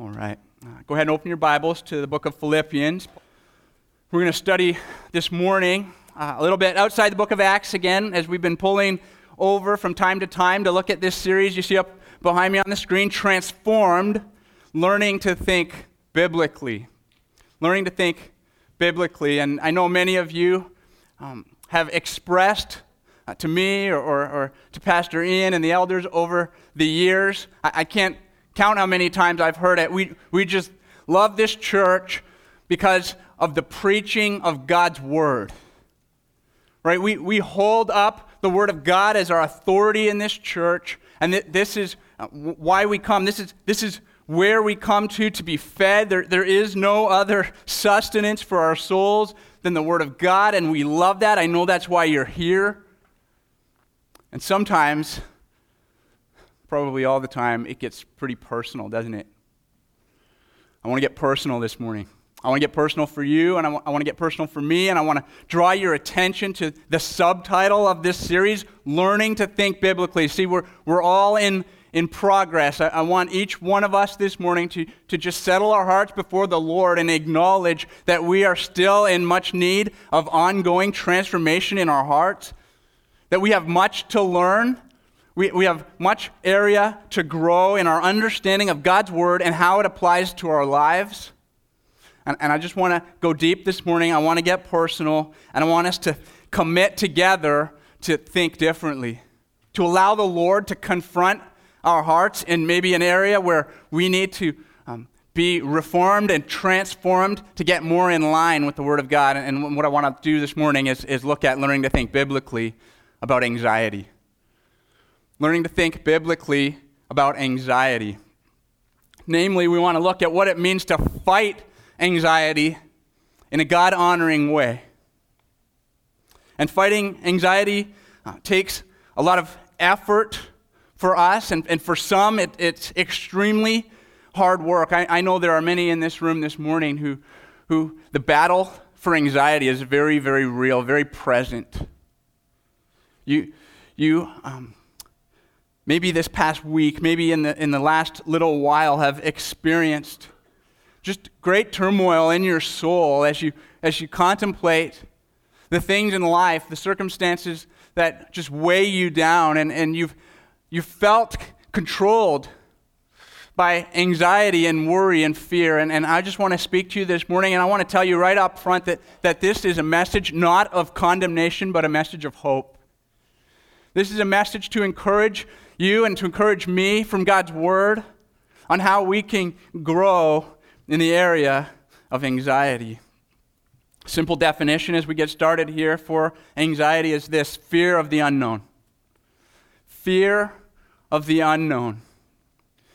All right. Uh, go ahead and open your Bibles to the book of Philippians. We're going to study this morning uh, a little bit outside the book of Acts again, as we've been pulling over from time to time to look at this series you see up behind me on the screen Transformed, Learning to Think Biblically. Learning to think biblically. And I know many of you um, have expressed uh, to me or, or, or, to Pastor Ian and the elders over the years. I, I can't count how many times I've heard it. We, we just love this church because of the preaching of God's Word. Right? We, we hold up the Word of God as our authority in this church, and th- this is uh, why we come. This is, this is where we come to to be fed. There, there is no other sustenance for our souls than the Word of God, and we love that. I know that's why you're here. And sometimes probably all the time, it gets pretty personal, doesn't it? I want to get personal this morning. I want to get personal for you, and I want, I want to get personal for me, and I want to draw your attention to the subtitle of this series Learning to Think Biblically. See, we're, we're all in, in progress. I, I want each one of us this morning to, to just settle our hearts before the Lord and acknowledge that we are still in much need of ongoing transformation in our hearts, that we have much to learn we, we have much area to grow in our understanding of God's Word and how it applies to our lives. And, and I just want to go deep this morning. I want to get personal, and I want us to commit together to think differently, to allow the Lord to confront our hearts in maybe an area where we need to um, be reformed and transformed to get more in line with the Word of God. And, and what I want to do this morning is, is look at learning to think biblically about anxiety learning to think biblically about anxiety. Namely, we want to look at what it means to fight anxiety in a God honoring way. And fighting anxiety uh, takes a lot of effort for us, and, and for some, it, it's extremely hard work. I, I know there are many in this room this morning who, who the battle for anxiety is very, very real, very present. You, you um, maybe this past week, maybe in the, in the last little while, have experienced just great turmoil in your soul as you, as you contemplate the things in life, the circumstances that just weigh you down, and, and you've, you've felt controlled by anxiety and worry and fear. And, and I just want to speak to you this morning, and I want to tell you right up front that, that this is a message not of condemnation, but a message of hope. This is a message to encourage you and to encourage me from God's Word on how we can grow in the area of anxiety. Simple definition as we get started here for anxiety is this fear of the unknown. Fear of the unknown.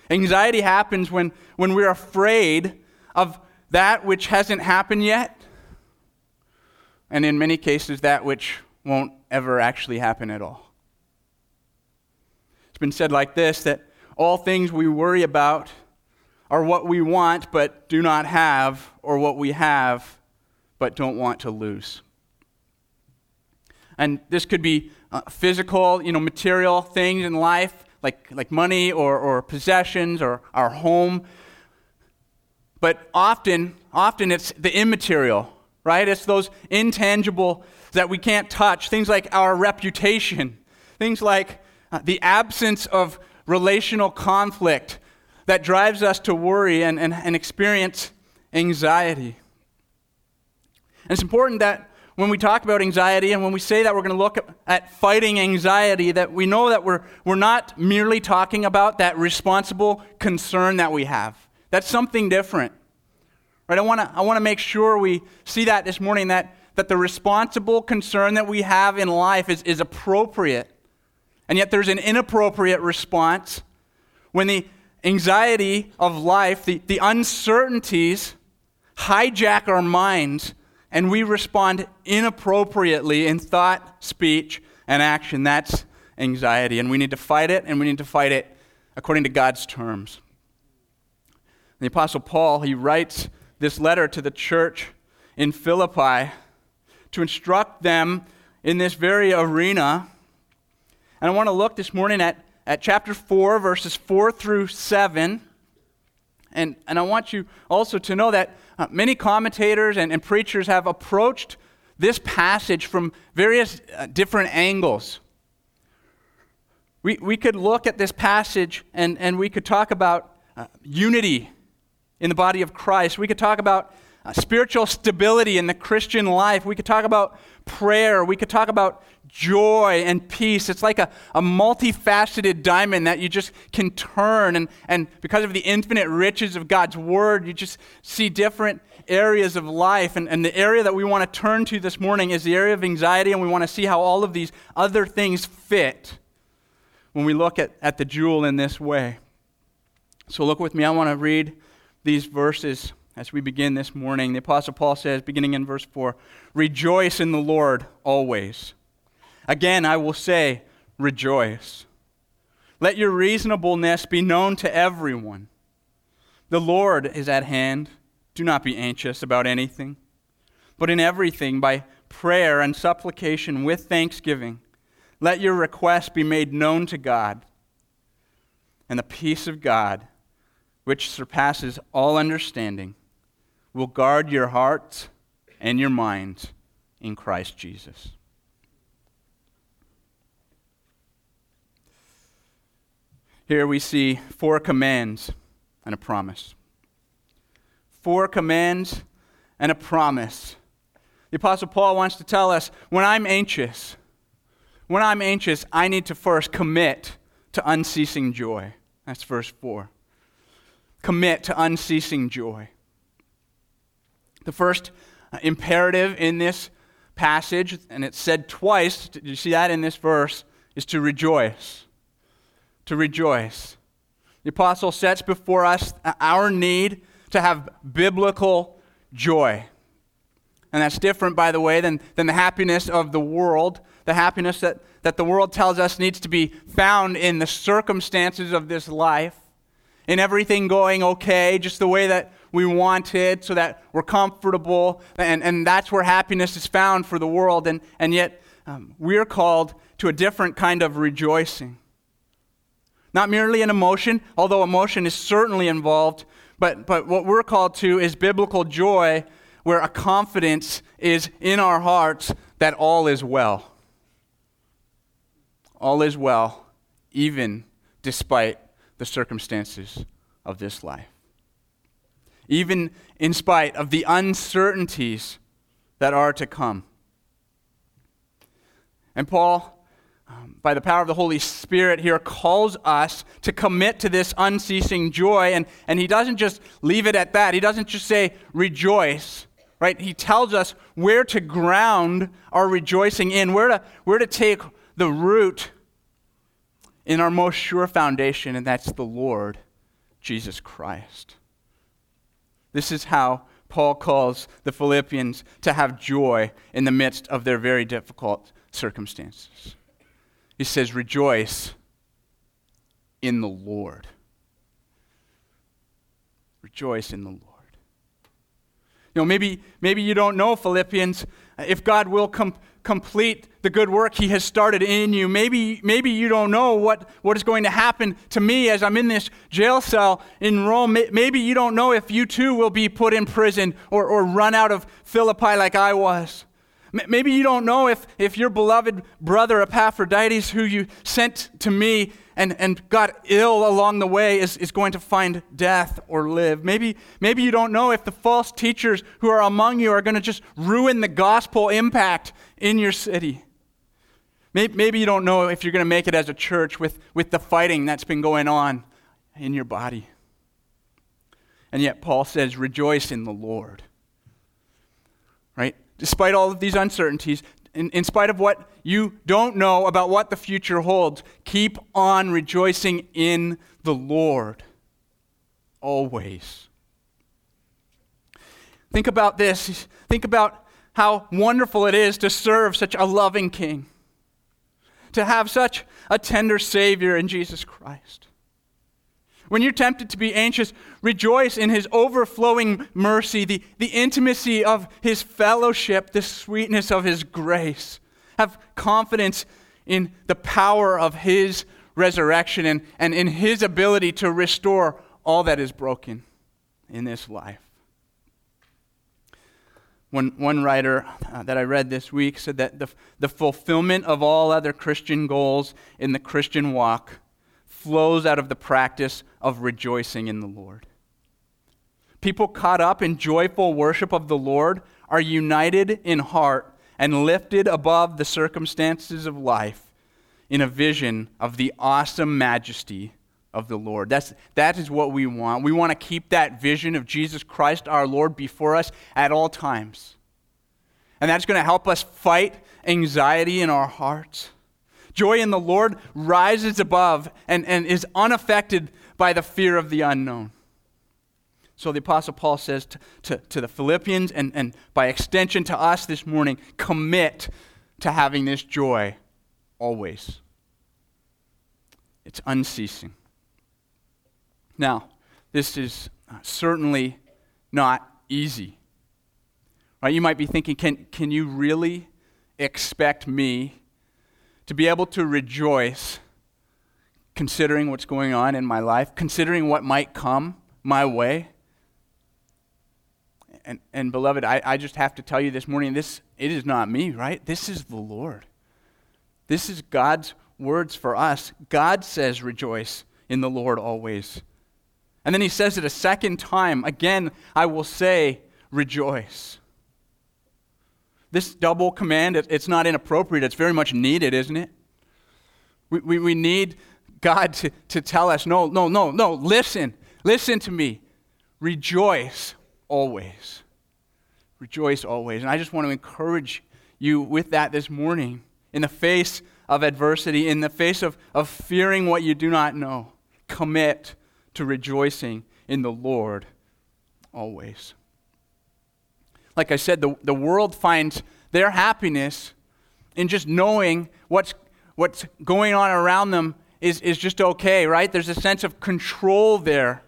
Anxiety happens when, when we're afraid of that which hasn't happened yet, and in many cases, that which won't ever actually happen at all. It's been said like this that all things we worry about are what we want but do not have, or what we have but don't want to lose. And this could be uh, physical, you know, material things in life, like, like money or, or possessions or our home. But often, often it's the immaterial, right? It's those intangible that we can't touch, things like our reputation, things like the absence of relational conflict that drives us to worry and, and, and experience anxiety. And it's important that when we talk about anxiety and when we say that we're going to look at fighting anxiety, that we know that we're, we're not merely talking about that responsible concern that we have. That's something different. Right? I want to I wanna make sure we see that this morning that, that the responsible concern that we have in life is, is appropriate and yet there's an inappropriate response when the anxiety of life, the, the uncertainties, hijack our minds and we respond inappropriately in thought, speech, and action. That's anxiety. And we need to fight it, and we need to fight it according to God's terms. The Apostle Paul, he writes this letter to the church in Philippi to instruct them in this very arena and I want to look this morning at, at chapter 4, verses 4 through 7. And, and I want you also to know that uh, many commentators and, and preachers have approached this passage from various uh, different angles. We, we could look at this passage and, and we could talk about uh, unity in the body of Christ. We could talk about uh, spiritual stability in the Christian life. We could talk about prayer. We could talk about joy and peace. It's like a, a multifaceted diamond that you just can turn. And, and because of the infinite riches of God's Word, you just see different areas of life. And, and the area that we want to turn to this morning is the area of anxiety, and we want to see how all of these other things fit when we look at, at the jewel in this way. So look with me. I want to read these verses as we begin this morning. The Apostle Paul says, beginning in verse 4, Rejoice in the Lord always. Again, I will say, Rejoice. Let your reasonableness be known to everyone. The Lord is at hand. Do not be anxious about anything, but in everything, by prayer and supplication with thanksgiving, let your requests be made known to God. And the peace of God, which surpasses all understanding, will guard your heart and your mind in Christ Jesus. Here we see four commands and a promise. Four commands and a promise. The Apostle Paul wants to tell us when I'm anxious, when I'm anxious, I need to first commit to unceasing joy. That's verse 4. Commit to unceasing joy. The first uh, imperative in this passage, and it's said twice, you see that in this verse, is to rejoice. To rejoice. The apostle sets before us our need to have biblical joy. And that's different, by the way, than, than the happiness of the world, the happiness that, that the world tells us needs to be found in the circumstances of this life, in everything going okay, just the way that we wanted so that we're comfortable. And, and that's where happiness is found for the world. And, and yet, um, we're called to a different kind of rejoicing. Not merely an emotion, although emotion is certainly involved, but, but what we're called to is biblical joy, where a confidence is in our hearts that all is well. All is well, even despite the circumstances of this life even in spite of the uncertainties that are to come. And Paul, um, by the power of the Holy Spirit, here calls us to commit to this unceasing joy. And, and he doesn't just leave it at that, he doesn't just say, rejoice. Right? He tells us where to ground our rejoicing in, where to, where to take the root in our most sure foundation, and that's the Lord Jesus Christ. This is how Paul calls the Philippians to have joy in the midst of their very difficult circumstances. He says, Rejoice in the Lord. Rejoice in the Lord. You know, maybe, maybe you don't know Philippians. If God will come complete the good work he has started in you. Maybe, maybe you don't know what, what is going to happen to me as I'm in this jail cell in Rome. Maybe you don't know if you too will be put in prison or, or run out of Philippi like I was. Maybe you don't know if, if your beloved brother Epaphroditus, who you sent to me and, and got ill along the way, is, is going to find death or live. Maybe, maybe you don't know if the false teachers who are among you are going to just ruin the gospel impact in your city. Maybe you don't know if you're going to make it as a church with, with the fighting that's been going on in your body. And yet, Paul says, rejoice in the Lord. Right? Despite all of these uncertainties, in, in spite of what you don't know about what the future holds, keep on rejoicing in the Lord. Always. Think about this. Think about how wonderful it is to serve such a loving King to have such a tender Savior in Jesus Christ. When you're tempted to be anxious, rejoice in His overflowing mercy, the, the intimacy of His fellowship, the sweetness of His grace. Have confidence in the power of His resurrection and, and in His ability to restore all that is broken. in this life. One, one writer uh, that I read this week said that the, the fulfillment of all other Christian goals in the Christian walk flows out of the practice of rejoicing in the Lord. People caught up in joyful worship of the Lord are united in heart and lifted above the circumstances of life in a vision of the awesome majesty of the Lord. That's, that is what we want. We want to keep that vision of Jesus Christ our Lord before us at all times. And that's going to help us fight anxiety in our hearts. Joy in the Lord rises above and, and is unaffected by the fear of the unknown. So the Apostle Paul says to, to, to, the Philippians and, and by extension to us this morning commit to having this joy always. It's unceasing. Now, this is uh, certainly not easy. Right? You might be thinking, can, can you really expect me to be able to rejoice considering what's going on in my life, considering what might come my way? And, and beloved, I, I just have to tell you this morning, this it is not me, right? This is the Lord. This is God's words for us. God says, rejoice in the Lord always. And then he says it a second time. Again, I will say, rejoice. This double command, it's not inappropriate. It's very much needed, isn't it? We, we, we need God to, to tell us, no, no, no, no, listen, listen to me. Rejoice always. Rejoice always. And I just want to encourage you with that this morning in the face of adversity, in the face of, of fearing what you do not know. Commit to rejoicing in the Lord always. Like I said, the, the world finds their happiness in just knowing what's, what's going on around them is, is just okay, right? There's a sense of control there.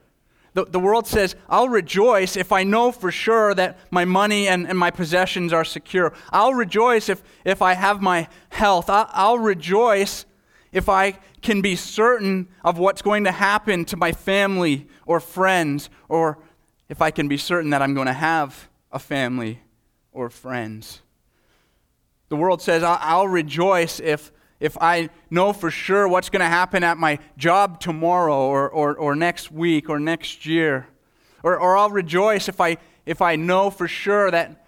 The, the world says, I'll rejoice if I know for sure that my money and, and my possessions are secure. I'll rejoice if, if I have my health. I'll, I'll rejoice if I can be certain of what's going to happen to my family or friends, or if I can be certain that I'm going to have a family or friends. The world says, I'll rejoice if, if I know for sure what's going to happen at my job tomorrow or, or, or next week or next year. Or, or I'll rejoice if I, if I know for sure that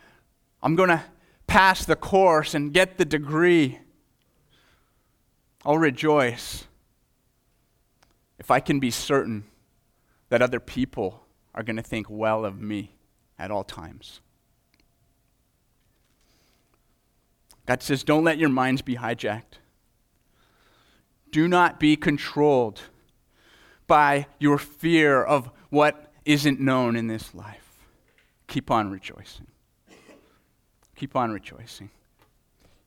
I'm going to pass the course and get the degree. I'll rejoice if I can be certain that other people are going to think well of me at all times. God says, don't let your minds be hijacked. Do not be controlled by your fear of what isn't known in this life. Keep on rejoicing. Keep on rejoicing.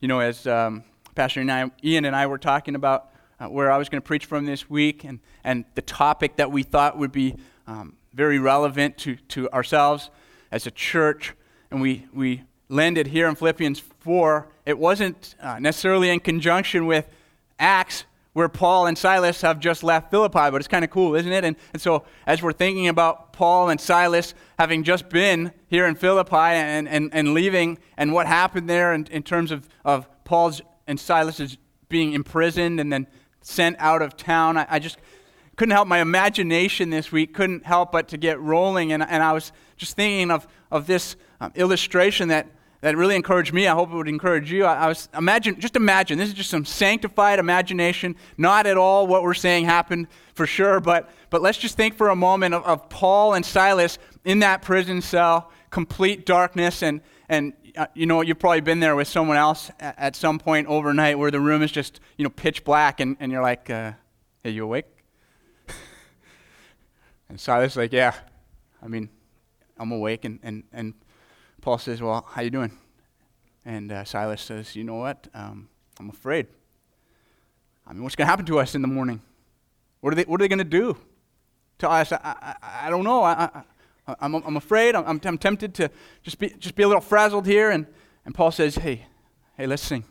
You know, as um, Pastor and I, Ian and I were talking about uh, where I was going to preach from this week and, and the topic that we thought would be um, very relevant to, to ourselves as a church. And we, we landed here in Philippians 4. It wasn't uh, necessarily in conjunction with Acts, where Paul and Silas have just left Philippi, but it's kind of cool, isn't it? And, and so, as we're thinking about Paul and Silas having just been here in Philippi and, and, and leaving, and what happened there in, in terms of, of Paul's and Silas is being imprisoned and then sent out of town. I, I, just couldn't help my imagination this week, couldn't help but to get rolling. And, and I was just thinking of, of this um, illustration that, that really encouraged me. I hope it would encourage you. I, I, was imagine, just imagine, this is just some sanctified imagination, not at all what we're saying happened for sure, but, but let's just think for a moment of, of Paul and Silas in that prison cell, complete darkness, and, and you know, you've probably been there with someone else at, some point overnight where the room is just, you know, pitch black and, and you're like, uh, are you awake? and Silas is like, yeah, I mean, I'm awake. And, and, and Paul says, well, how you doing? And uh, Silas says, you know what? Um, I'm afraid. I mean, what's going to happen to us in the morning? What are they, what are they going to do to us? I, I, I don't know. I, I'm, I'm afraid. I'm, I'm tempted to just be, just be a little frazzled here. And, and Paul says, hey, hey, let's sing.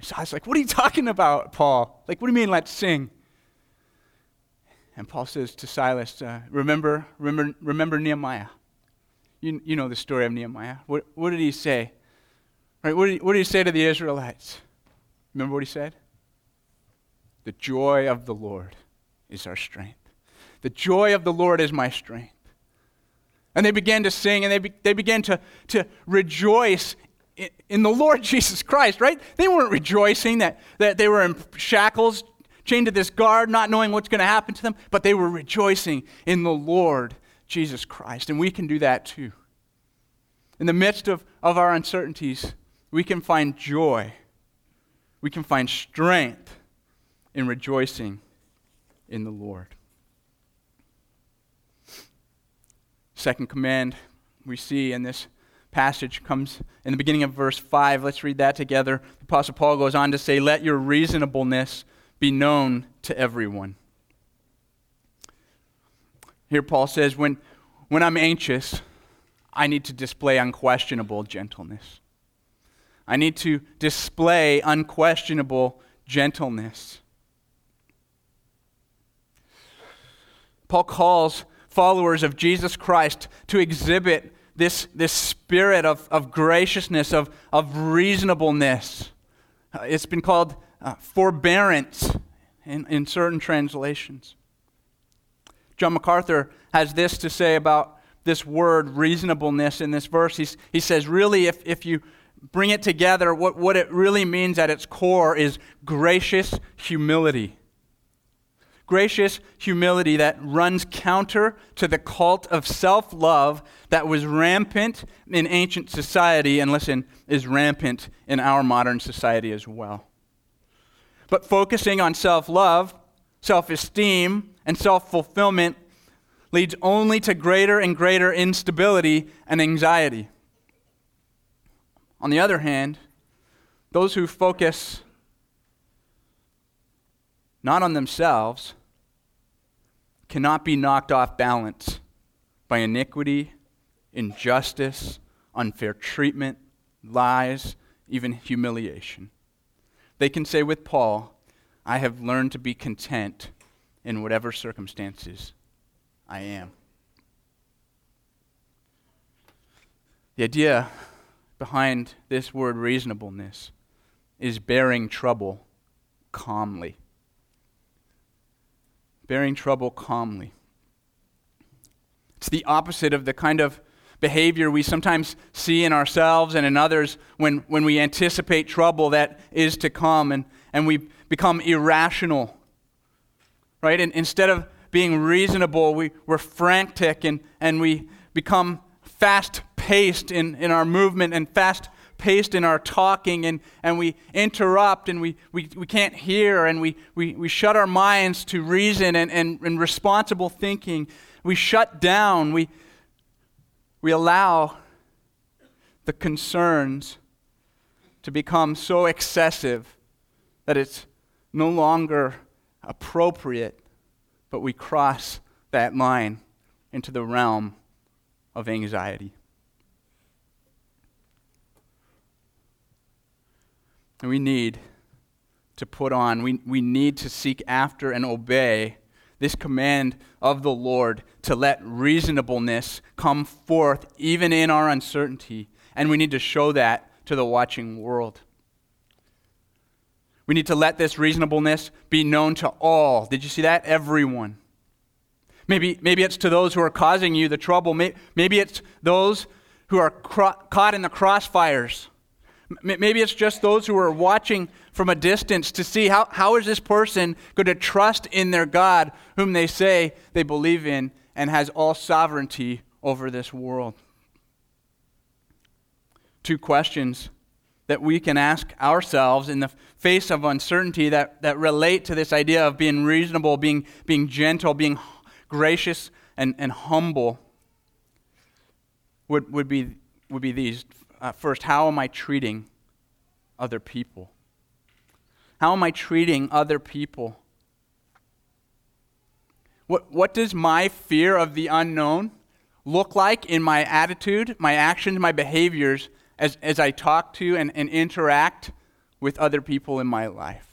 so I was like, what are you talking about, Paul? Like, what do you mean, let's sing? And Paul says to Silas, uh, remember, remember, remember Nehemiah. You, you know the story of Nehemiah. What, what did he say? Right, what, did he, what did he say to the Israelites? Remember what he said? The joy of the Lord is our strength. The joy of the Lord is my strength. And they began to sing and they, be, they began to, to rejoice in, in the Lord Jesus Christ, right? They weren't rejoicing that, that they were in shackles, chained to this guard, not knowing what's going to happen to them, but they were rejoicing in the Lord Jesus Christ. And we can do that too. In the midst of, of our uncertainties, we can find joy, we can find strength in rejoicing in the Lord. Second command we see in this passage comes in the beginning of verse 5. Let's read that together. The Apostle Paul goes on to say, Let your reasonableness be known to everyone. Here, Paul says, when, when I'm anxious, I need to display unquestionable gentleness. I need to display unquestionable gentleness. Paul calls followers of Jesus Christ to exhibit this, this spirit of, of graciousness, of, of reasonableness. Uh, it's been called uh, forbearance in, in certain translations. John MacArthur has this to say about this word reasonableness in this verse. He's, he says, really, if, if you bring it together, what, what it really means at its core is gracious humility. Gracious humility that runs counter to the cult of self love that was rampant in ancient society, and listen, is rampant in our modern society as well. But focusing on self love, self esteem, and self fulfillment leads only to greater and greater instability and anxiety. On the other hand, those who focus not on themselves cannot be knocked off balance by iniquity, injustice, unfair treatment, lies, even humiliation. They can say with Paul, I have learned to be content in whatever circumstances I am. The idea behind this word reasonableness is bearing trouble calmly. Bearing trouble calmly. It's the opposite of the kind of behavior we sometimes see in ourselves and in others when, when we anticipate trouble that is to come and, and we become irrational. Right? And instead of being reasonable, we, we're frantic and, and we become fast paced in, in our movement and fast paced in our talking and, and we interrupt and we, we, we can't hear and we, we, we shut our minds to reason and, and, and responsible thinking. We shut down. We, we allow the concerns to become so excessive that it's no longer appropriate, but we cross that line into the realm of anxiety. And we need to put on, we, we need to seek after and obey this command of the Lord to let reasonableness come forth even in our uncertainty. And we need to show that to the watching world. We need to let this reasonableness be known to all. Did you see that? Everyone. Maybe, maybe it's to those who are causing you the trouble. Maybe it's those who are cro- caught in the crossfires. Maybe it's just those who are watching from a distance to see how, how is this person going to trust in their God, whom they say they believe in and has all sovereignty over this world. Two questions that we can ask ourselves in the face of uncertainty that, that relate to this idea of being reasonable, being, being gentle, being gracious, and, and humble would, would, be, would be these. Uh, first, how am I treating other people? How am I treating other people? What, what does my fear of the unknown look like in my attitude, my actions, my behaviors as, as I talk to and, and interact with other people in my life?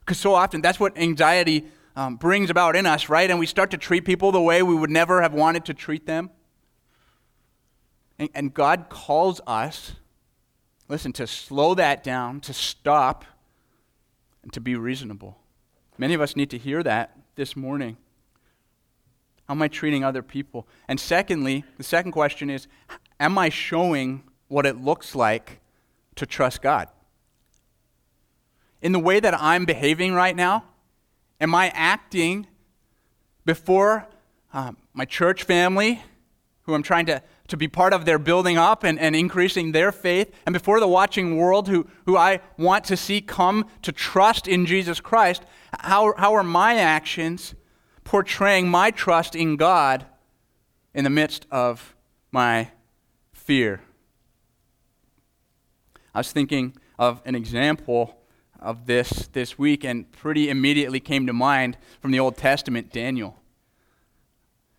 Because so often that's what anxiety um, brings about in us, right? And we start to treat people the way we would never have wanted to treat them. And, and God calls us, listen, to slow that down, to stop, and to be reasonable. Many of us need to hear that this morning. How am I treating other people? And secondly, the second question is Am I showing what it looks like to trust God? In the way that I'm behaving right now, am I acting before um, my church family, who I'm trying to, to be part of their building up and, and increasing their faith, and before the watching world who, who I want to see come to trust in Jesus Christ? How, how are my actions portraying my trust in God in the midst of my fear? I was thinking of an example of this this week and pretty immediately came to mind from the Old Testament Daniel.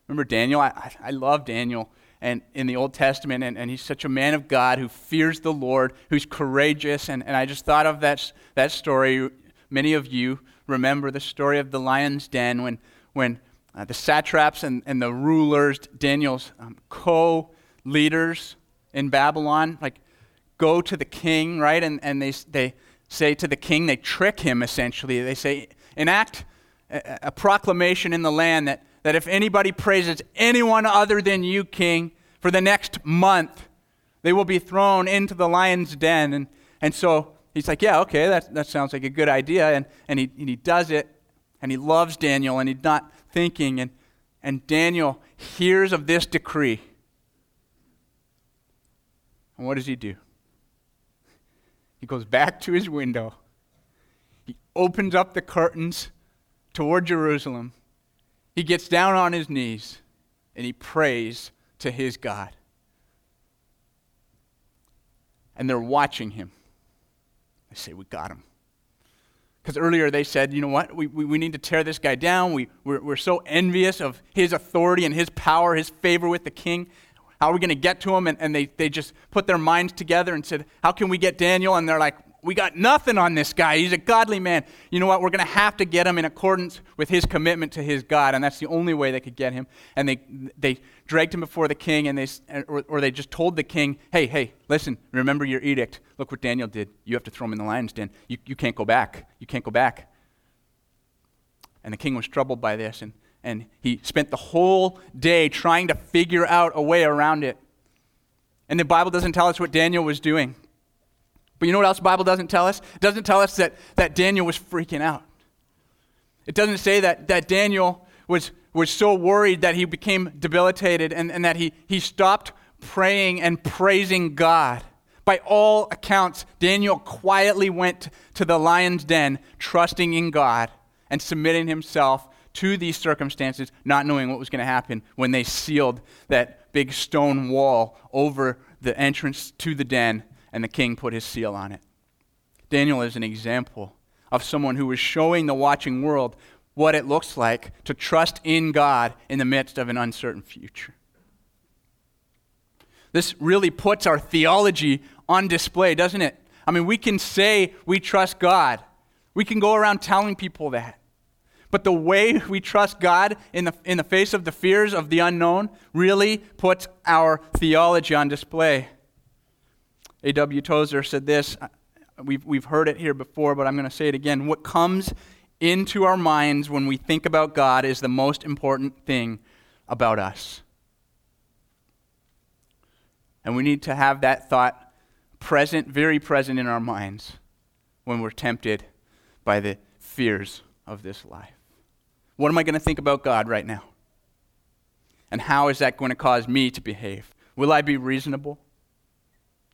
Remember Daniel? I, I love Daniel and in the Old Testament, and, and he's such a man of God who fears the Lord, who's courageous. And, and I just thought of that, that story. Many of you remember the story of the lion's den when, when uh, the satraps and, and the rulers, Daniel's um, co leaders in Babylon, like go to the king, right? And, and they, they say to the king, they trick him essentially. They say, enact a, a proclamation in the land that that if anybody praises anyone other than you, King, for the next month, they will be thrown into the lion's den. And, and so he's like, Yeah, okay, that, that sounds like a good idea. And, and, he, and he does it, and he loves Daniel, and he's not thinking. And, and Daniel hears of this decree. And what does he do? He goes back to his window. He opens up the curtains toward Jerusalem he gets down on his knees and he prays to his God. And they're watching him. They say, We got him. Because earlier they said, you know what, we, we, we need to tear this guy down. We, we're, we're so envious of his authority and his power, his favor with the king. How are we going to get to him? And, and they, they just put their minds together and said, How can we get Daniel? And they're like, we got nothing on this guy. He's a godly man. You know what? We're going to have to get him in accordance with his commitment to his God, and that's the only way they could get him. And they, they dragged him before the king, and they, or, or they just told the king, hey, hey, listen, remember your edict. Look what Daniel did. You have to throw him in the lion's den. You, you can't go back. You can't go back. And the king was troubled by this, and, and he spent the whole day trying to figure out a way around it. And the Bible doesn't tell us what Daniel was doing. But you know what else the Bible doesn't tell us? It doesn't tell us that, that Daniel was freaking out. It doesn't say that, that Daniel was, was so worried that he became debilitated and, and that he, he stopped praying and praising God. By all accounts, Daniel quietly went to the lion's den, trusting in God and submitting himself to these circumstances, not knowing what was going to happen when they sealed that big stone wall over the entrance to the den and the king put his seal on it. Daniel is an example of someone who was showing the watching world what it looks like to trust in God in the midst of an uncertain future. This really puts our theology on display, doesn't it? I mean, we can say we trust God. We can go around telling people that. But the way we trust God in the, in the face of the fears of the unknown really puts our theology on display. A.W. Tozer said this. We've, we've heard it here before, but I'm going to say it again. What comes into our minds when we think about God is the most important thing about us. And we need to have that thought present, very present in our minds when we're tempted by the fears of this life. What am I going to think about God right now? And how is that going to cause me to behave? Will I be reasonable?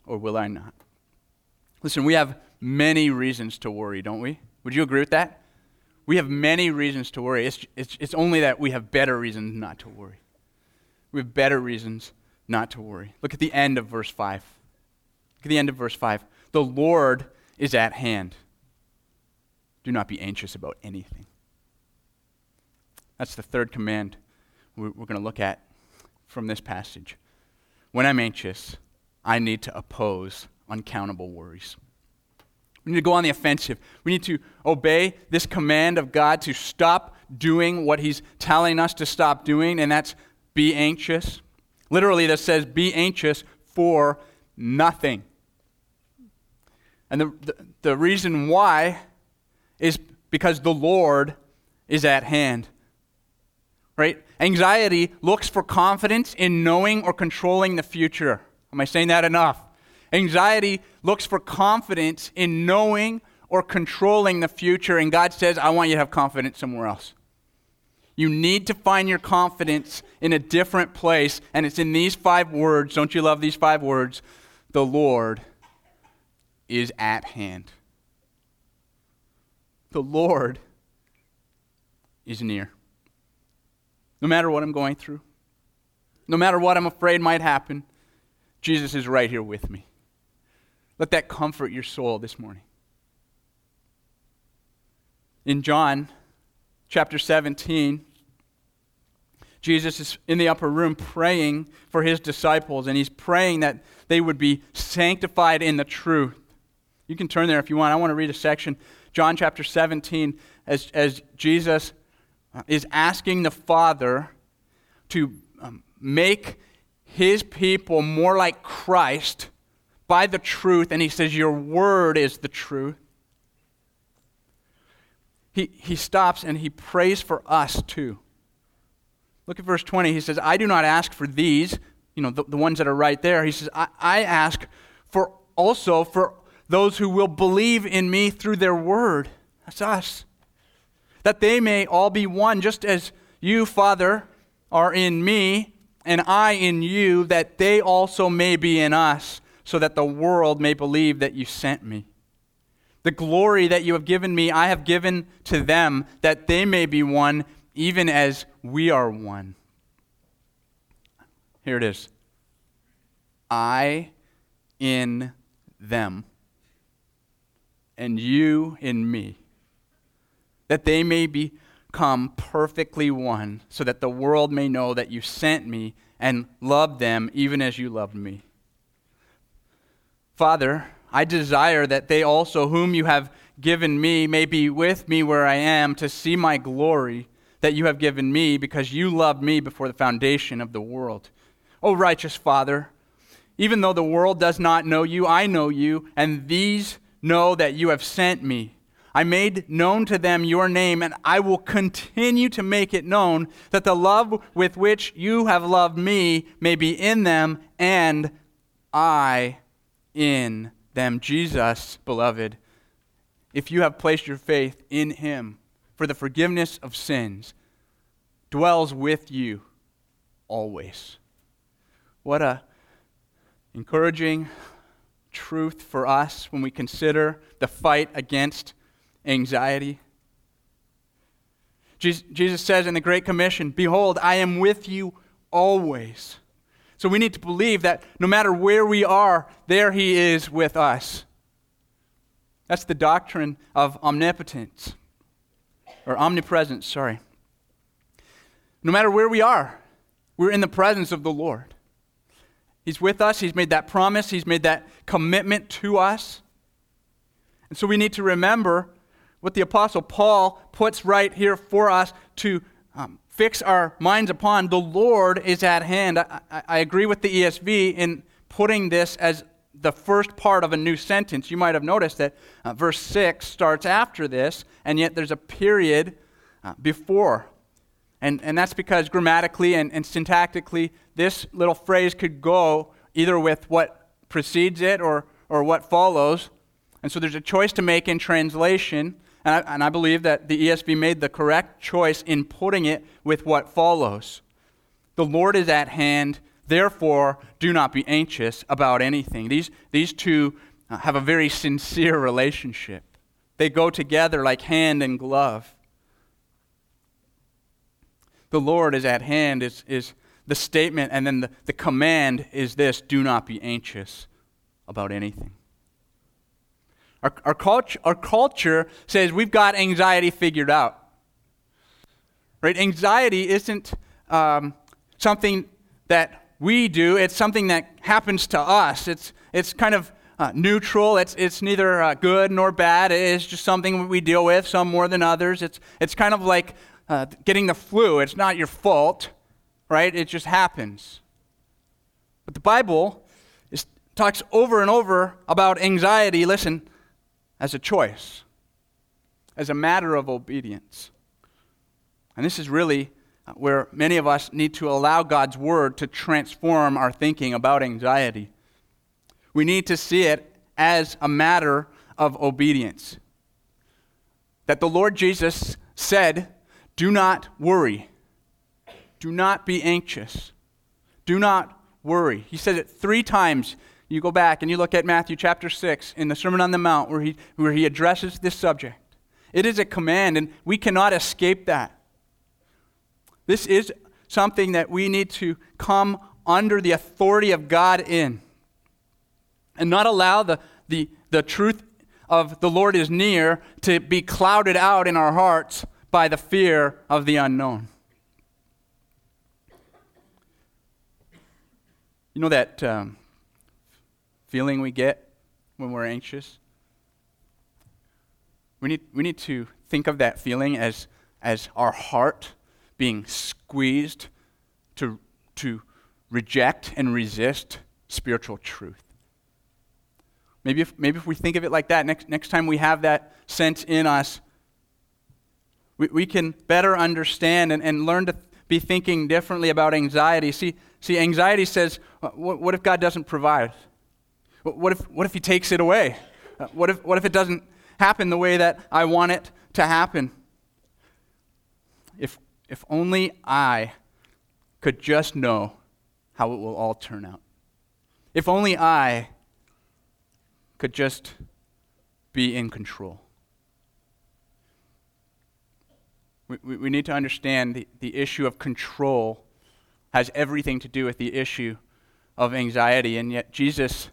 Or will I not? Listen, we have many reasons to worry, don't we? Would you agree with that? We have many reasons to worry. It's, it's, it's only that we have better reasons not to worry. We have better reasons not to worry. Look at the end of verse 5. Look at the end of verse 5. The Lord is at hand. Do not be anxious about anything. That's the third command we're, we're going to look at from this passage. When I'm anxious, I need to oppose uncountable worries. We need to go on the offensive. We need to obey this command of God to stop doing what he's telling us to stop doing, and that's be anxious. Literally, this says, be anxious for nothing. And the, the, the reason why is because the Lord is at hand. Right? Anxiety looks for confidence in knowing or controlling the future. Am I saying that enough? Anxiety looks for confidence in knowing or controlling the future, and God says, I want you to have confidence somewhere else. You need to find your confidence in a different place, and it's in these five words. Don't you love these five words? The Lord is at hand. The Lord is near. No matter what I'm going through, no matter what I'm afraid might happen, Jesus is right here with me. Let that comfort your soul this morning. In John chapter 17, Jesus is in the upper room praying for his disciples, and he's praying that they would be sanctified in the truth. You can turn there if you want. I want to read a section, John chapter 17, as, as Jesus is asking the Father to um, make his people more like Christ by the truth, and he says, Your word is the truth. He, he stops and he prays for us too. Look at verse 20. He says, I do not ask for these, you know, the, the ones that are right there. He says, I, I ask for also for those who will believe in me through their word. That's us. That they may all be one, just as you, Father, are in me, and I in you, that they also may be in us, so that the world may believe that you sent me. The glory that you have given me, I have given to them, that they may be one, even as we are one. Here it is I in them, and you in me, that they may become perfectly one, so that the world may know that you sent me and loved them even as you loved me. Father, I desire that they also, whom you have given me, may be with me where I am to see my glory that you have given me because you loved me before the foundation of the world. O righteous Father, even though the world does not know you, I know you, and these know that you have sent me. I made known to them your name, and I will continue to make it known that the love with which you have loved me may be in them, and I in them. Jesus, beloved, if you have placed your faith in him, for the forgiveness of sins dwells with you always. What a encouraging truth for us when we consider the fight against anxiety. Jesus says in the Great Commission, Behold, I am with you always. So we need to believe that no matter where we are, there He is with us. That's the doctrine of omnipotence or omnipresence, sorry. No matter where we are, we're in the presence of the Lord. He's with us, He's made that promise, He's made that commitment to us. And so we need to remember what the Apostle Paul puts right here for us to um, fix our minds upon. The Lord is at hand. I, I, I agree with the ESV in putting this as the first part of a new sentence. You might have noticed that uh, verse 6 starts after this, and yet there's a period uh, before. And, and that's because grammatically and, and syntactically, this little phrase could go either with what precedes it or, or what follows. And so there's a choice to make in translation. And I, and I believe that the ESV made the correct choice in putting it with what follows. The Lord is at hand Therefore, do not be anxious about anything. These, these two uh, have a very sincere relationship, they go together like hand and glove. The Lord is at hand, is, is the statement, and then the, the command is this do not be anxious about anything. Our, our, culture, our culture says we've got anxiety figured out. Right? Anxiety isn't um, something that we do. It's something that happens to us. It's, it's kind of uh, neutral. It's, it's neither uh, good nor bad. It is just something we deal with, some more than others. It's, it's kind of like uh, getting the flu. It's not your fault, right? It just happens. But the Bible is, talks over and over about anxiety, listen, as a choice, as a matter of obedience. And this is really where many of us need to allow God's word to transform our thinking about anxiety. We need to see it as a matter of obedience. That the Lord Jesus said, Do not worry. Do not be anxious. Do not worry. He said it three times. You go back and you look at Matthew chapter 6 in the Sermon on the Mount where he, where he addresses this subject. It is a command, and we cannot escape that. This is something that we need to come under the authority of God in and not allow the, the, the truth of the Lord is near to be clouded out in our hearts by the fear of the unknown. You know that um, feeling we get when we're anxious? We need, we need to think of that feeling as, as our heart being squeezed to, to reject and resist spiritual truth. Maybe if, maybe if we think of it like that, next, next time we have that sense in us, we, we can better understand and, and learn to be thinking differently about anxiety. See, see anxiety says, what, what if God doesn't provide? What if, what if He takes it away? Uh, what, if, what if it doesn't happen the way that I want it to happen? If, if only I could just know how it will all turn out. If only I could just be in control. We, we, we, need to understand the, the issue of control has everything to do with the issue of anxiety. And yet, Jesus,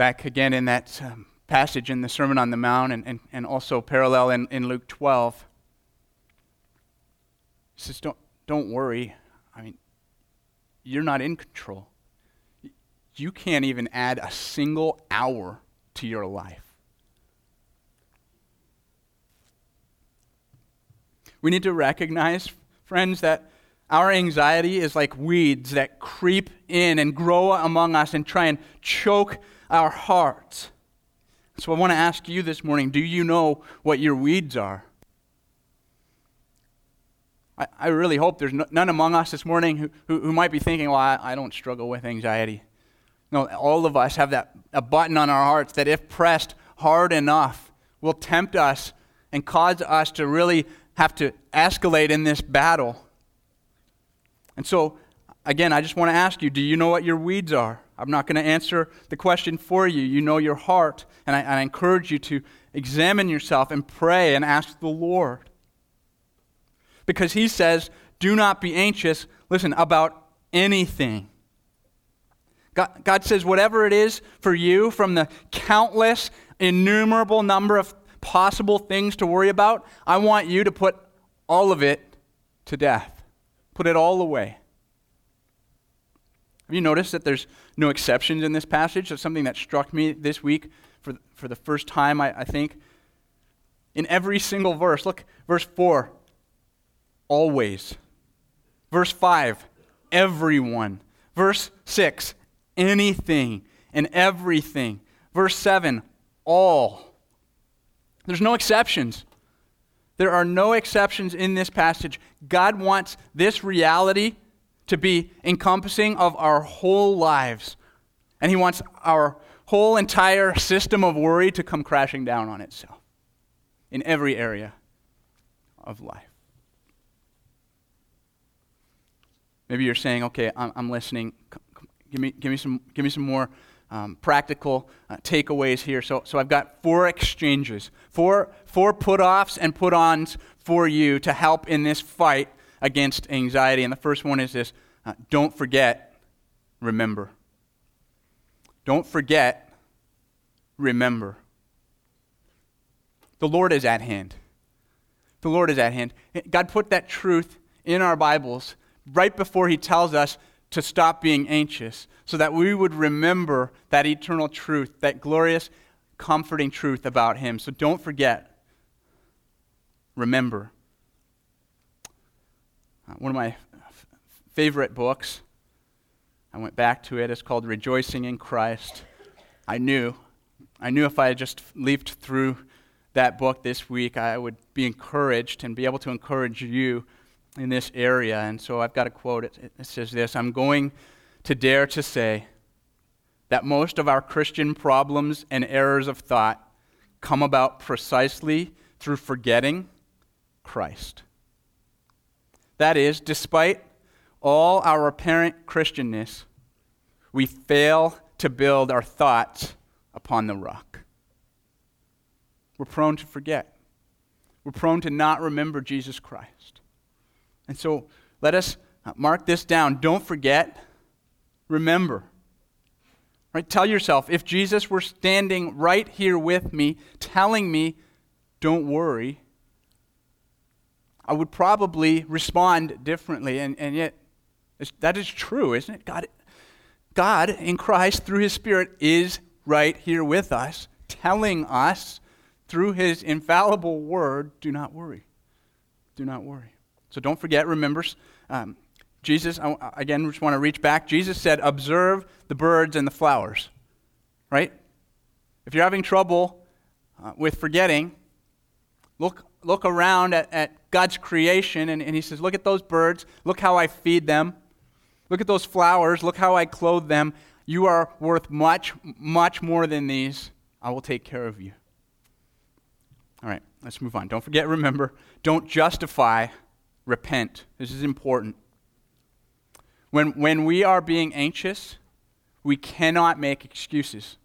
back again in that um, passage in the Sermon on the Mount and, and, and also parallel in, in Luke 12, he says, don't, don't worry. I mean, you're not in control. You can't even add a single hour to your life. We need to recognize, friends, that our anxiety is like weeds that creep in and grow among us and try and choke our hearts. So I want to ask you this morning do you know what your weeds are? I, I really hope there's no, none among us this morning who, who, who might be thinking, well, I, I don't struggle with anxiety. No, all of us have that a button on our hearts that, if pressed hard enough, will tempt us and cause us to really have to escalate in this battle. And so, again, I just want to ask you do you know what your weeds are? I'm not going to answer the question for you. You know your heart. And I, I encourage you to examine yourself and pray and ask the Lord because he says, Do not be anxious, listen, about anything. God, God says, whatever it is for you, from the countless, innumerable number of possible things to worry about, I want you to put all of it to death. Put it all away. Have you noticed that there's no exceptions in this passage? That's something that struck me this week for, for the first time, I, I think. In every single verse, look, verse 4 always. Verse 5, everyone. Verse 6, anything and everything. Verse 7, all. There's no exceptions. There are no exceptions in this passage. God wants this reality to be encompassing of our whole lives. And He wants our whole entire system of worry to come crashing down on itself in every area of life. Maybe you're saying, okay, I'm, I'm listening. Give me, give me some, give me some more um, practical uh, takeaways here. So, so I've got four exchanges, four, four put offs and put ons for you to help in this fight against anxiety. And the first one is this uh, don't forget, remember. Don't forget, remember. The Lord is at hand. The Lord is at hand. God put that truth in our Bibles right before he tells us to stop being anxious, so that we would remember that eternal truth, that glorious, comforting truth about him. So don't forget. Remember. uh, one of my favorite books. I went back to it. It's called Rejoicing in Christ. I knew, I knew if I had just leafed through that book this week, I would be encouraged and be able to encourage you in this area. And so I've got a quote. It, it says this I'm going to dare to say that most of our Christian problems and errors of thought come about precisely through forgetting Christ. That is, despite all our apparent Christianness, we fail to build our thoughts upon the rock. We're prone to forget. We're prone to not remember Jesus Christ. And so let us uh, mark this down. Don't forget, remember. Right? Tell yourself, if Jesus were standing right here with me, telling me, don't worry, I would probably respond differently. And, and yet, that is true, isn't it? God, God in Christ, through His Spirit, is right here with us, telling us through His infallible word, do not worry. Do not worry. So don't forget, remember, um, Jesus, I, again, just want to reach back. Jesus said, Observe the birds and the flowers, right? If you're having trouble uh, with forgetting, look, look around at, at God's creation, and, and He says, Look at those birds. Look how I feed them. Look at those flowers. Look how I clothe them. You are worth much, much more than these. I will take care of you. All right, let's move on. Don't forget, remember, don't justify, repent. This is important. When, when we are being anxious, we cannot make excuses.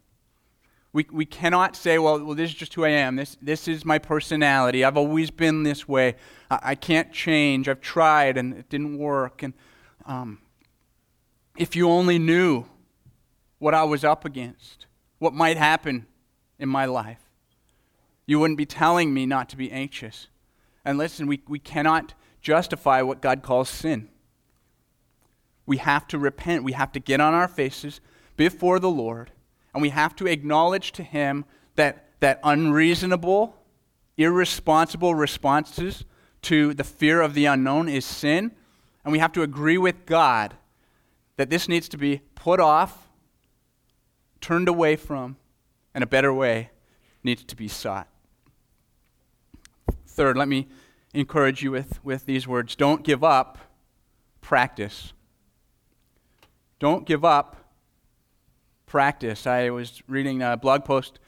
We, we cannot say, well, well, this is just who I am. This, this is my personality. I've always been this way. I, I can't change. I've tried and it didn't work. And um, if you only knew what I was up against, what might happen in my life, you wouldn't be telling me not to be anxious. And listen, we, we cannot justify what God calls sin we have to repent. We have to get on our faces before the Lord, and we have to acknowledge to Him that, that unreasonable, irresponsible responses to the fear of the unknown is sin, and we have to agree with God that this needs to be put off, turned away from, and a better way needs to be sought. Third, let me encourage you with, with these words don't give up, practice. Don't give up. Practice. I was reading a blog post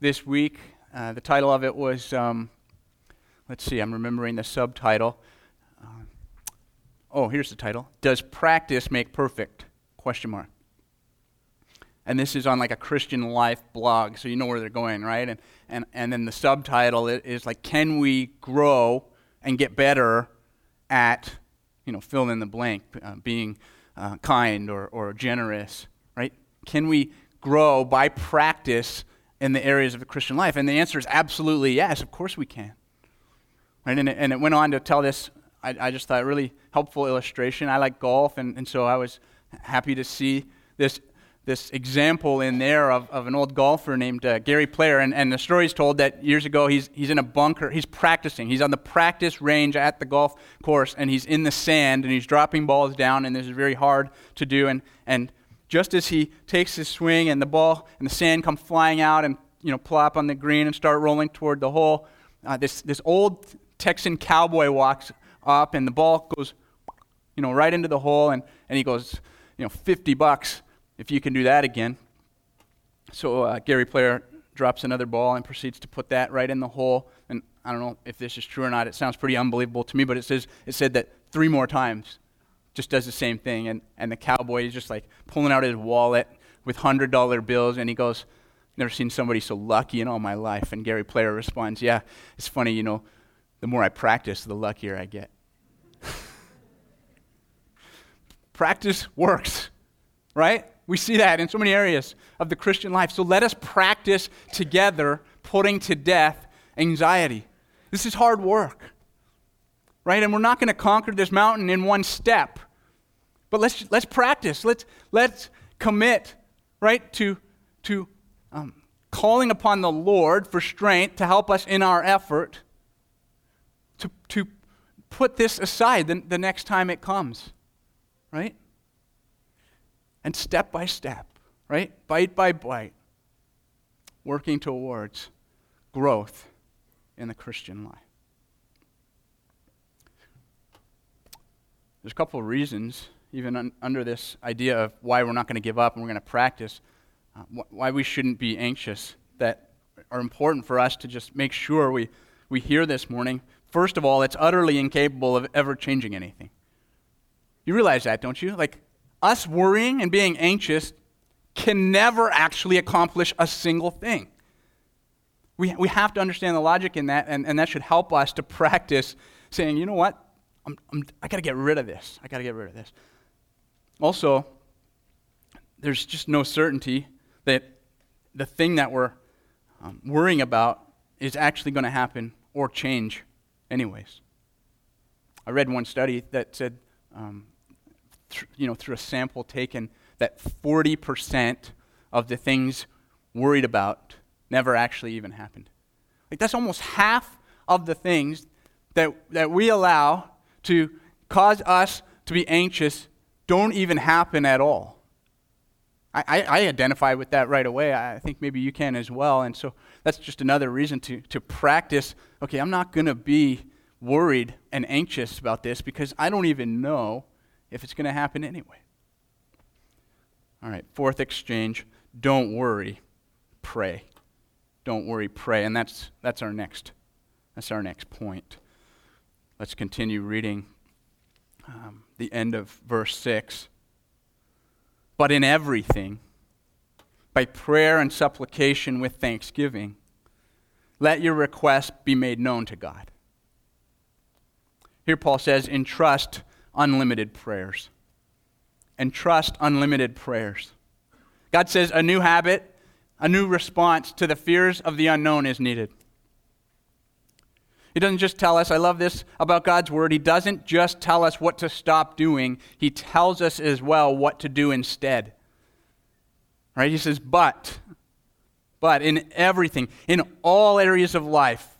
this week. Uh, the title of it was, um, let's see, I'm remembering the subtitle. Oh, here's the title. Does practice make perfect? Question mark. And this is on like a Christian life blog, so you know where they're going, right? And, and, and then the subtitle is like, can we grow and get better at, you know, fill in the blank, uh, being uh, kind or, or generous, right? Can we grow by practice in the areas of the Christian life? And the answer is absolutely yes. Of course we can. Right? And, it, and it went on to tell this, I, I just thought, really helpful illustration. I like golf, and, and so I was happy to see this this example in there of, of an old golfer named uh, Gary Player. And, and the story is told that years ago he's, he's in a bunker. He's practicing. He's on the practice range at the golf course, and he's in the sand, and he's dropping balls down, and this is very hard to do. And, and just as he takes his swing, and the ball and the sand come flying out and you know, plop on the green and start rolling toward the hole, uh, this, this old Texan cowboy walks up, and the ball goes you know, right into the hole, and, and he goes, you know, 50 bucks if you can do that again. So uh, Gary Player drops another ball and proceeds to put that right in the hole. And I don't know if this is true or not. It sounds pretty unbelievable to me, but it says it said that three more times just does the same thing. And, and the cowboy is just like pulling out his wallet with hundred dollar bills, and he goes, "Never seen somebody so lucky in all my life." And Gary Player responds, "Yeah, it's funny, you know. The more I practice, the luckier I get." Practice works, right? We see that in so many areas of the Christian life. So let us practice together putting to death anxiety. This is hard work, right? And we're not going to conquer this mountain in one step. But let's, let's practice. Let's, let's commit, right, to, to um, calling upon the Lord for strength to help us in our effort, to, to put this aside the, the next time it comes, right? And step by step, right? Bite by bite, working towards growth in the Christian life. There's a couple of reasons, even un- under this idea of why we're not going to give up and we're going to practice, uh, wh- why we shouldn't be anxious, that are important for us to just make sure we, we hear this morning. First of all, it's utterly incapable of ever changing anything. You realize that, don't you? Like, us worrying and being anxious can never actually accomplish a single thing. We, we have to understand the logic in that, and, and that should help us to practice saying, you know what? I'm, I'm, I got to get rid of this. I got to get rid of this. Also, there's just no certainty that the thing that we're um, worrying about is actually going to happen or change, anyways. I read one study that said, um, th- you know, through a sample taken, that 40% of the things worried about never actually even happened. Like, that's almost half of the things that, that we allow to cause us to be anxious don't even happen at all. I, I, I, identify with that right away. I think maybe you can as well. And so that's just another reason to, to practice okay, I'm not going to be worried and anxious about this because I don't even know if it's going to happen anyway. All right, fourth exchange don't worry, pray. Don't worry, pray. And that's, that's, our, next, that's our next point. Let's continue reading um, the end of verse 6. But in everything, by prayer and supplication with thanksgiving, let your request be made known to God. Here Paul says, entrust unlimited prayers. and trust unlimited prayers. God says a new habit, a new response to the fears of the unknown is needed. He doesn't just tell us, I love this about God's word, He doesn't just tell us what to stop doing, He tells us as well what to do instead. Right? He says, but, but in everything, in all areas of life,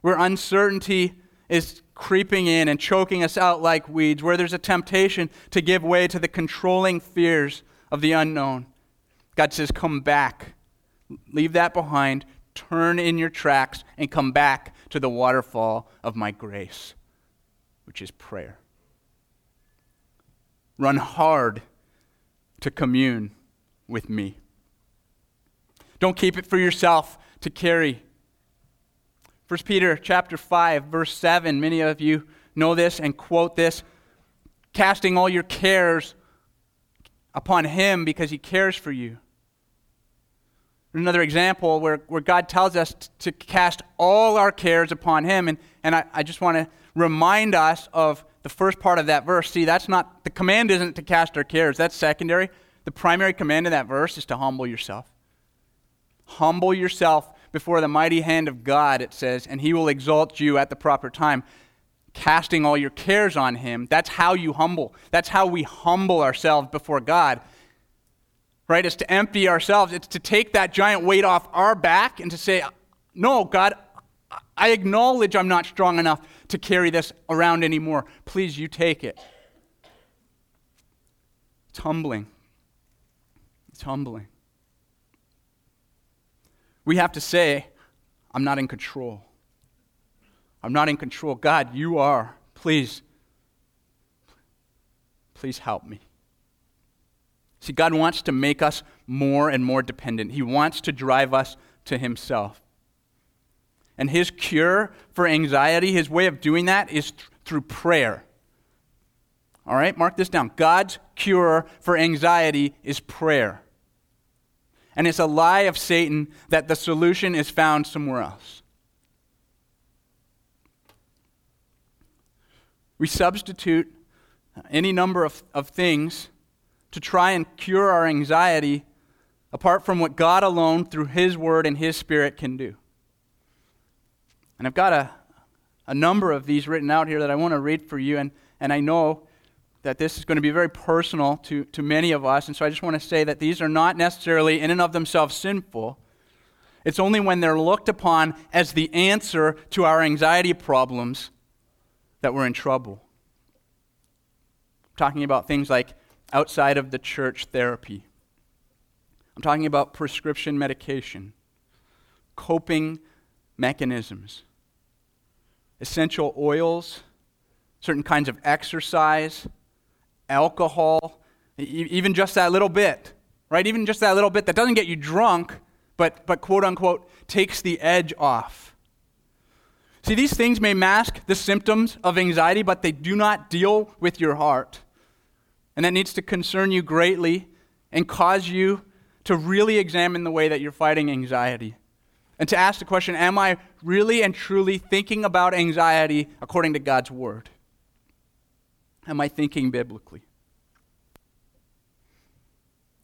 where uncertainty is creeping in and choking us out like weeds, where there's a temptation to give way to the controlling fears of the unknown, God says, come back. Leave that behind. Turn in your tracks and come back to the waterfall of my grace, which is prayer. Run hard to commune with me. Don't keep it for yourself to carry. 1 Peter chapter 5 verse 7 many of you know this and quote this casting all your cares upon him because he cares for you. Another example where, where God tells us to cast all our cares upon Him. And, and I, I just want to remind us of the first part of that verse. See, that's not, the command isn't to cast our cares, that's secondary. The primary command in that verse is to humble yourself. Humble yourself before the mighty hand of God, it says, and He will exalt you at the proper time. Casting all your cares on Him, that's how you humble. That's how we humble ourselves before God right? It's to empty ourselves. It's to take that giant weight off our back and to say, No, God, I acknowledge I'm not strong enough to carry this around anymore. Please, you take it. It's humbling. It's humbling. We have to say, I'm not in control. I'm not in control. God, you are. Please, please help me. See, God wants to make us more and more dependent. He wants to drive us to Himself. And His cure for anxiety, His way of doing that is th- through prayer. All right, mark this down. God's cure for anxiety is prayer. And it's a lie of Satan that the solution is found somewhere else. We substitute any number of, of things to try and cure our anxiety apart from what God alone, through His Word and His Spirit, can do. And I've got a, a number of these written out here that I want to read for you, and, and I know that this is going to be very personal to, to many of us, and so I just want to say that these are not necessarily in and of themselves sinful. It's only when they're looked upon as the answer to our anxiety problems that we're in trouble. I'm talking about things like outside of the church therapy. I'm talking about prescription medication, coping mechanisms, essential oils, certain kinds of exercise, alcohol, even just that little bit, right? Even just that little bit that doesn't get you drunk, but, but quote unquote takes the edge off. See, these things may mask the symptoms of anxiety, but they do not deal with your heart. And that needs to concern you greatly and cause you to really examine the way that you're fighting anxiety. And to ask the question Am I really and truly thinking about anxiety according to God's Word? Am I thinking biblically?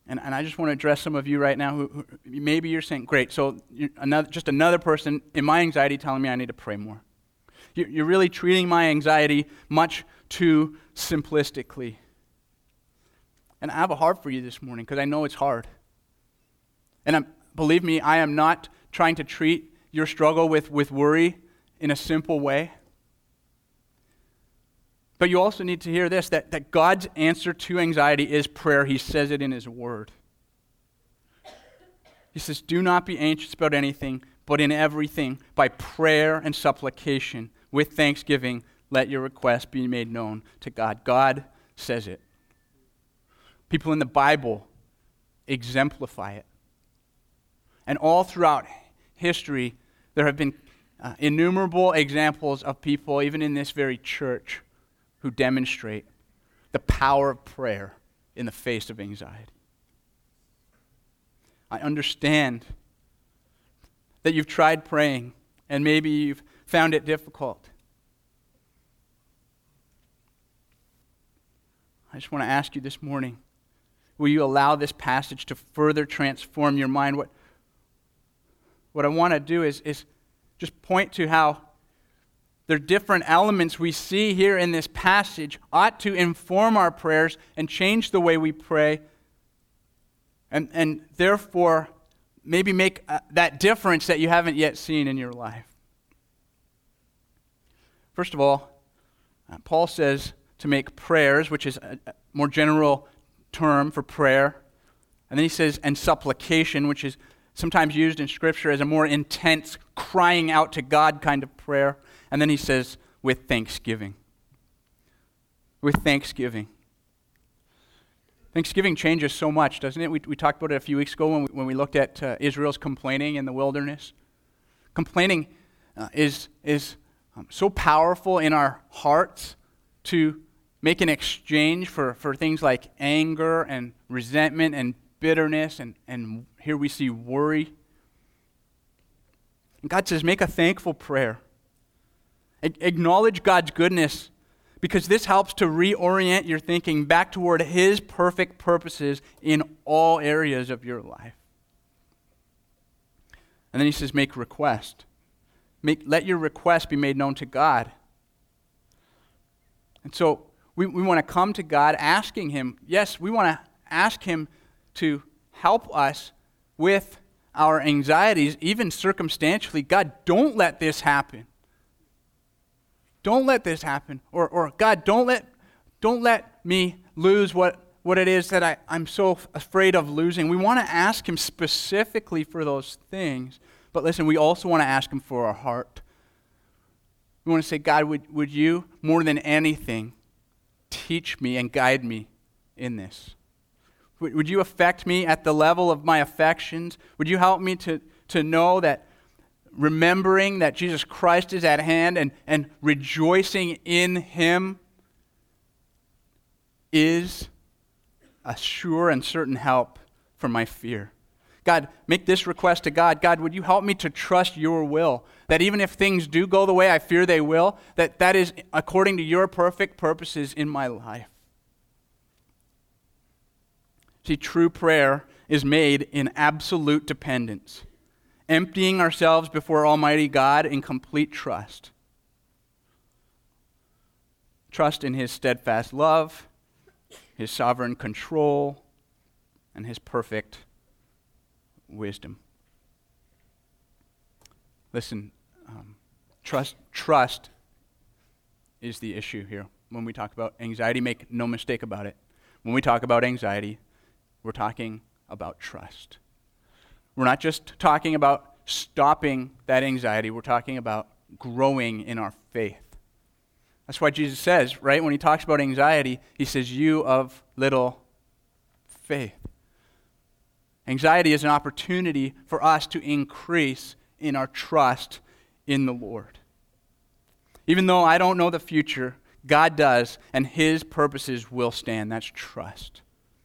And, and I just want to address some of you right now who, who maybe you're saying, great, so another, just another person in my anxiety telling me I need to pray more. You're, you're really treating my anxiety much too simplistically. And I have a heart for you this morning because I know it's hard. And I'm, believe me, I am not trying to treat your struggle with, with worry in a simple way. But you also need to hear this that, that God's answer to anxiety is prayer. He says it in His Word. He says, Do not be anxious about anything, but in everything, by prayer and supplication, with thanksgiving, let your requests be made known to God. God says it. People in the Bible exemplify it. And all throughout history, there have been uh, innumerable examples of people, even in this very church, who demonstrate the power of prayer in the face of anxiety. I understand that you've tried praying and maybe you've found it difficult. I just want to ask you this morning will you allow this passage to further transform your mind? What, what I want to do is, is just point to how the different elements we see here in this passage ought to inform our prayers and change the way we pray, and, and therefore maybe make uh, that difference that you haven't yet seen in your life. First of all, uh, Paul says to make prayers, which is a, a more general term for prayer. And then he says, and supplication, which is sometimes used in Scripture as a more intense, crying out to God kind of prayer. And then he says, with thanksgiving. With thanksgiving. Thanksgiving changes so much, doesn't it? We, we talked about it a few weeks ago when we, when we looked at uh, Israel's complaining in the wilderness. Complaining uh, is, is um, so powerful in our hearts to make an exchange for, for things like anger and resentment and bitterness, and, and here we see worry. And God says, make a thankful prayer. Acknowledge God's goodness because this helps to reorient your thinking back toward His perfect purposes in all areas of your life. And then he says, make request. Make, let your request be made known to God. And so we, we want to come to God asking Him, yes, we want to ask Him to help us with our anxieties, even circumstantially. God, don't let this happen. Don't let this happen. Or, or God, don't let, don't let me lose what, what it is that I, I'm so afraid of losing. We want to ask Him specifically for those things. But listen, we also want to ask Him for our heart. We want to say, God, would, would you, more than anything, teach me and guide me in this? Would, would you affect me at the level of my affections? Would you help me to, to know that remembering that Jesus Christ is at hand and, and rejoicing in Him is a sure and certain help for my fear. God, make this request to God. God, would you help me to trust your will? That even if things do go the way I fear they will, that that is according to your perfect purposes in my life. See, true prayer is made in absolute dependence emptying ourselves before Almighty God in complete trust. Trust in His steadfast love, His sovereign control, and His perfect wisdom. Listen, um, trust, trust is the issue here when we talk about anxiety. Make no mistake about it. When we talk about anxiety, we're talking about trust. We're not just talking about stopping that anxiety, we're talking about growing in our faith. That's why Jesus says, right, when he talks about anxiety, he says, You of little faith. Anxiety is an opportunity for us to increase in our trust in the Lord. Even though I don't know the future, God does, and his purposes will stand. That's trust.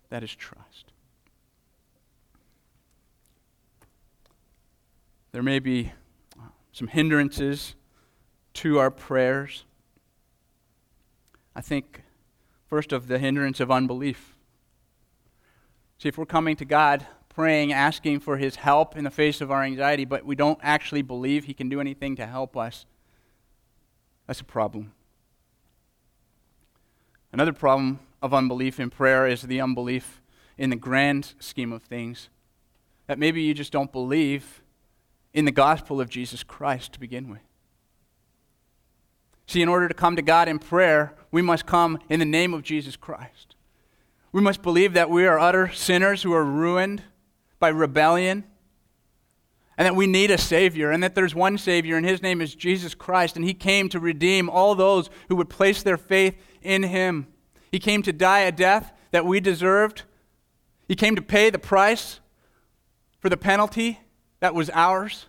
That is trust. There may be uh, some hindrances to our prayers. I think, first, of the hindrance of unbelief. See, if we're coming to God praying, asking for His help in the face of our anxiety, but we don't actually believe He can do anything to help us, that's a problem. Another problem of unbelief in prayer is the unbelief in the grand scheme of things. That maybe you just don't believe in the gospel of Jesus Christ to begin with. See, in order to come to God in prayer, we must come in the name of Jesus Christ. We must believe that we are utter sinners who are ruined by rebellion and that we need a Savior, and that there's one Savior, and His name is Jesus Christ, and He came to redeem all those who would place their faith in Him. He came to die a death that we deserved. He came to pay the price for the penalty that was ours.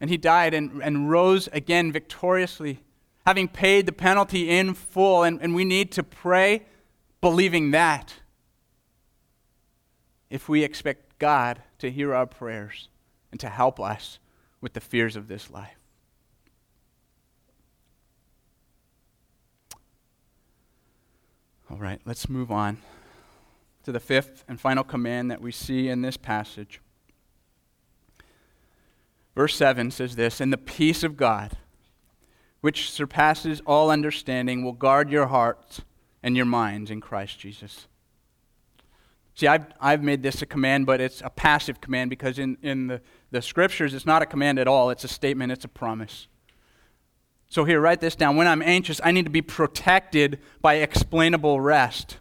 And he died and, and rose again victoriously, having paid the penalty in full. And, and we need to pray believing that if we expect God to hear our prayers and to help us with the fears of this life. All right, let's move on to the fifth and final command that we see in this passage. Verse 7 says this And the peace of God, which surpasses all understanding, will guard your hearts and your minds in Christ Jesus. See, I've, I've made this a command, but it's a passive command because in, in the, the scriptures, it's not a command at all. It's a statement, it's a promise. So, here, write this down. When I'm anxious, I need to be protected by explainable rest.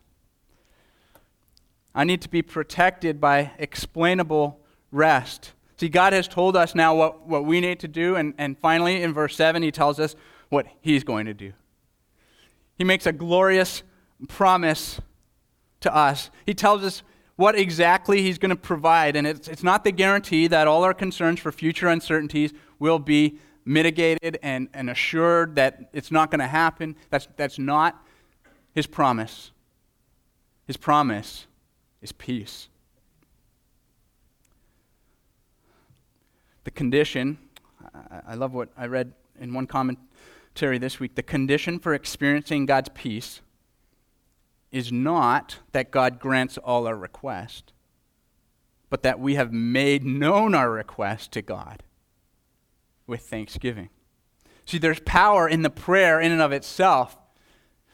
I need to be protected by explainable rest. See, God has told us now what, what we need to do, and, and finally, in verse 7, He tells us what He's going to do. He makes a glorious promise to us. He tells us what exactly He's going to provide, and it's, it's not the guarantee that all our concerns for future uncertainties will be mitigated and, and assured that it's not going to happen. That's, that's not His promise. His promise is peace. The condition, I love what I read in one commentary this week. The condition for experiencing God's peace is not that God grants all our requests, but that we have made known our request to God with thanksgiving. See, there's power in the prayer in and of itself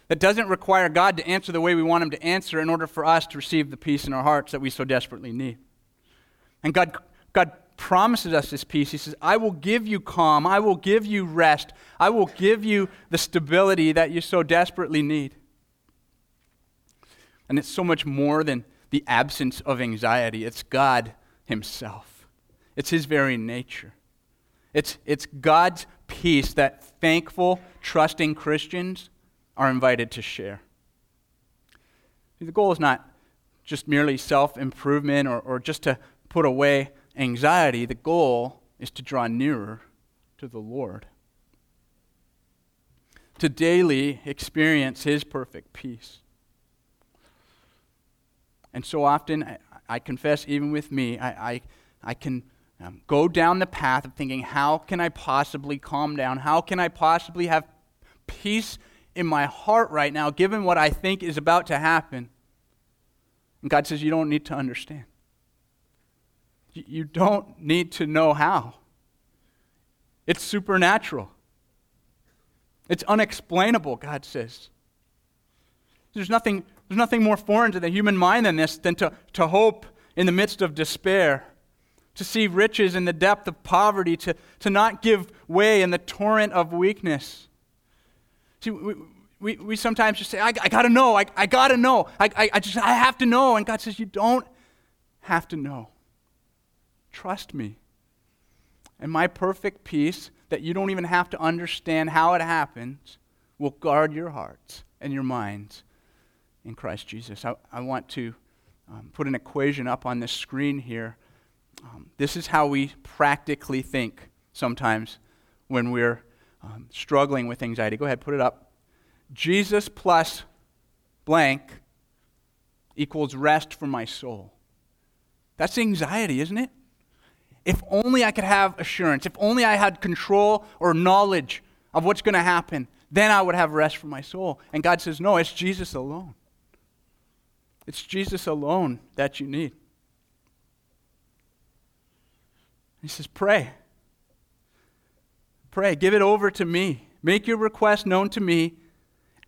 that doesn't require God to answer the way we want Him to answer in order for us to receive the peace in our hearts that we so desperately need. And God, God promises us this peace. He says, I will give you calm. I will give you rest. I will give you the stability that you so desperately need. And it's so much more than the absence of anxiety, it's God Himself, it's His very nature. It's, it's God's peace that thankful, trusting Christians are invited to share. The goal is not just merely self improvement or, or just to put away anxiety, the goal is to draw nearer to the Lord, to daily experience His perfect peace. And so often, I, I confess, even with me, I, I, I can um, go down the path of thinking, how can I possibly calm down? How can I possibly have peace in my heart right now, given what I think is about to happen? And God says, You don't need to understand. You don't need to know how. It's supernatural. It's unexplainable, God says. There's nothing, there's nothing more foreign to the human mind than this, than to, to hope in the midst of despair, to see riches in the depth of poverty, to, to not give way in the torrent of weakness. See, we, we, we sometimes just say, I, I got to know, I, I got to know, I, I, I just, I have to know. And God says, You don't have to know. Trust me. And my perfect peace, that you don't even have to understand how it happens, will guard your hearts and your minds in Christ Jesus. I, I want to um, put an equation up on this screen here. Um, this is how we practically think sometimes when we're um, struggling with anxiety. Go ahead, put it up. Jesus plus blank equals rest for my soul. That's anxiety, isn't it? If only I could have assurance, if only I had control or knowledge of what's going to happen, then I would have rest for my soul. And God says, no, it's Jesus alone. It's Jesus alone that you need. He says, pray. Pray. Give it over to me. Make your request known to me.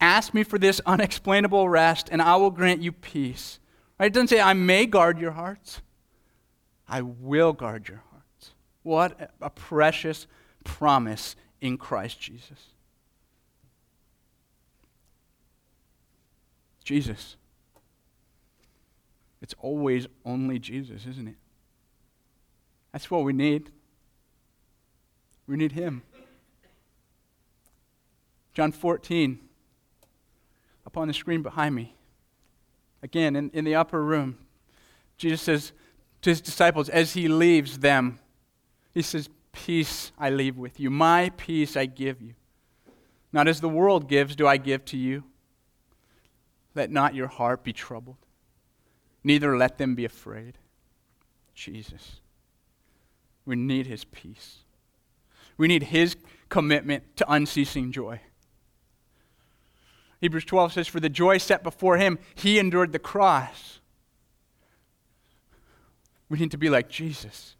Ask me for this unexplainable rest, and I will grant you peace. Right? It doesn't say, I may guard your hearts. I will guard your hearts. What a precious promise in Christ Jesus. Jesus. It's always only Jesus, isn't it? That's what we need. We need Him. John 14, up on the screen behind me. Again, in, in the upper room, Jesus says to his disciples as he leaves them, He says, Peace I leave with you. My peace I give you. Not as the world gives, do I give to you. Let not your heart be troubled, neither let them be afraid. Jesus. We need his peace. We need his commitment to unceasing joy. Hebrews 12 says, For the joy set before him, he endured the cross. We need to be like Jesus,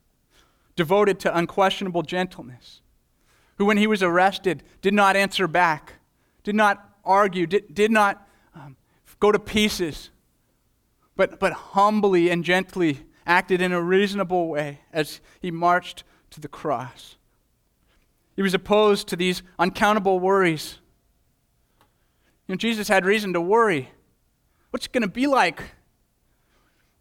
devoted to unquestionable gentleness, who, when he was arrested, did not answer back, did not argue, did, did not um, go to pieces, but, but humbly and gently acted in a reasonable way as he marched to the cross. He was opposed to these uncountable worries. You know, Jesus had reason to worry. What's it going to be like?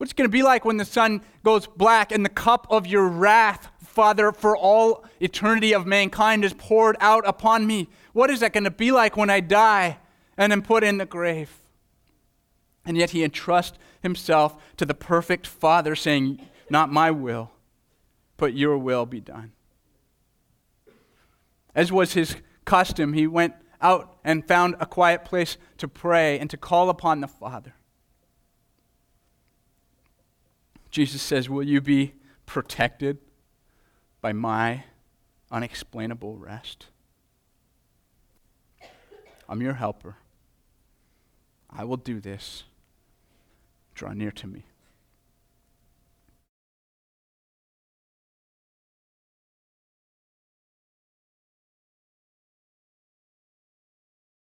What's going to be like when the sun goes black and the cup of your wrath, Father, for all eternity of mankind is poured out upon me? What is that going to be like when I die and am put in the grave? And yet he entrusts himself to the perfect Father, saying, Not my will, but your will be done. As was his custom, he went out and found a quiet place to pray and to call upon the Father. Jesus says, Will you be protected by my unexplainable rest? I'm your helper. I will do this. Draw near to me.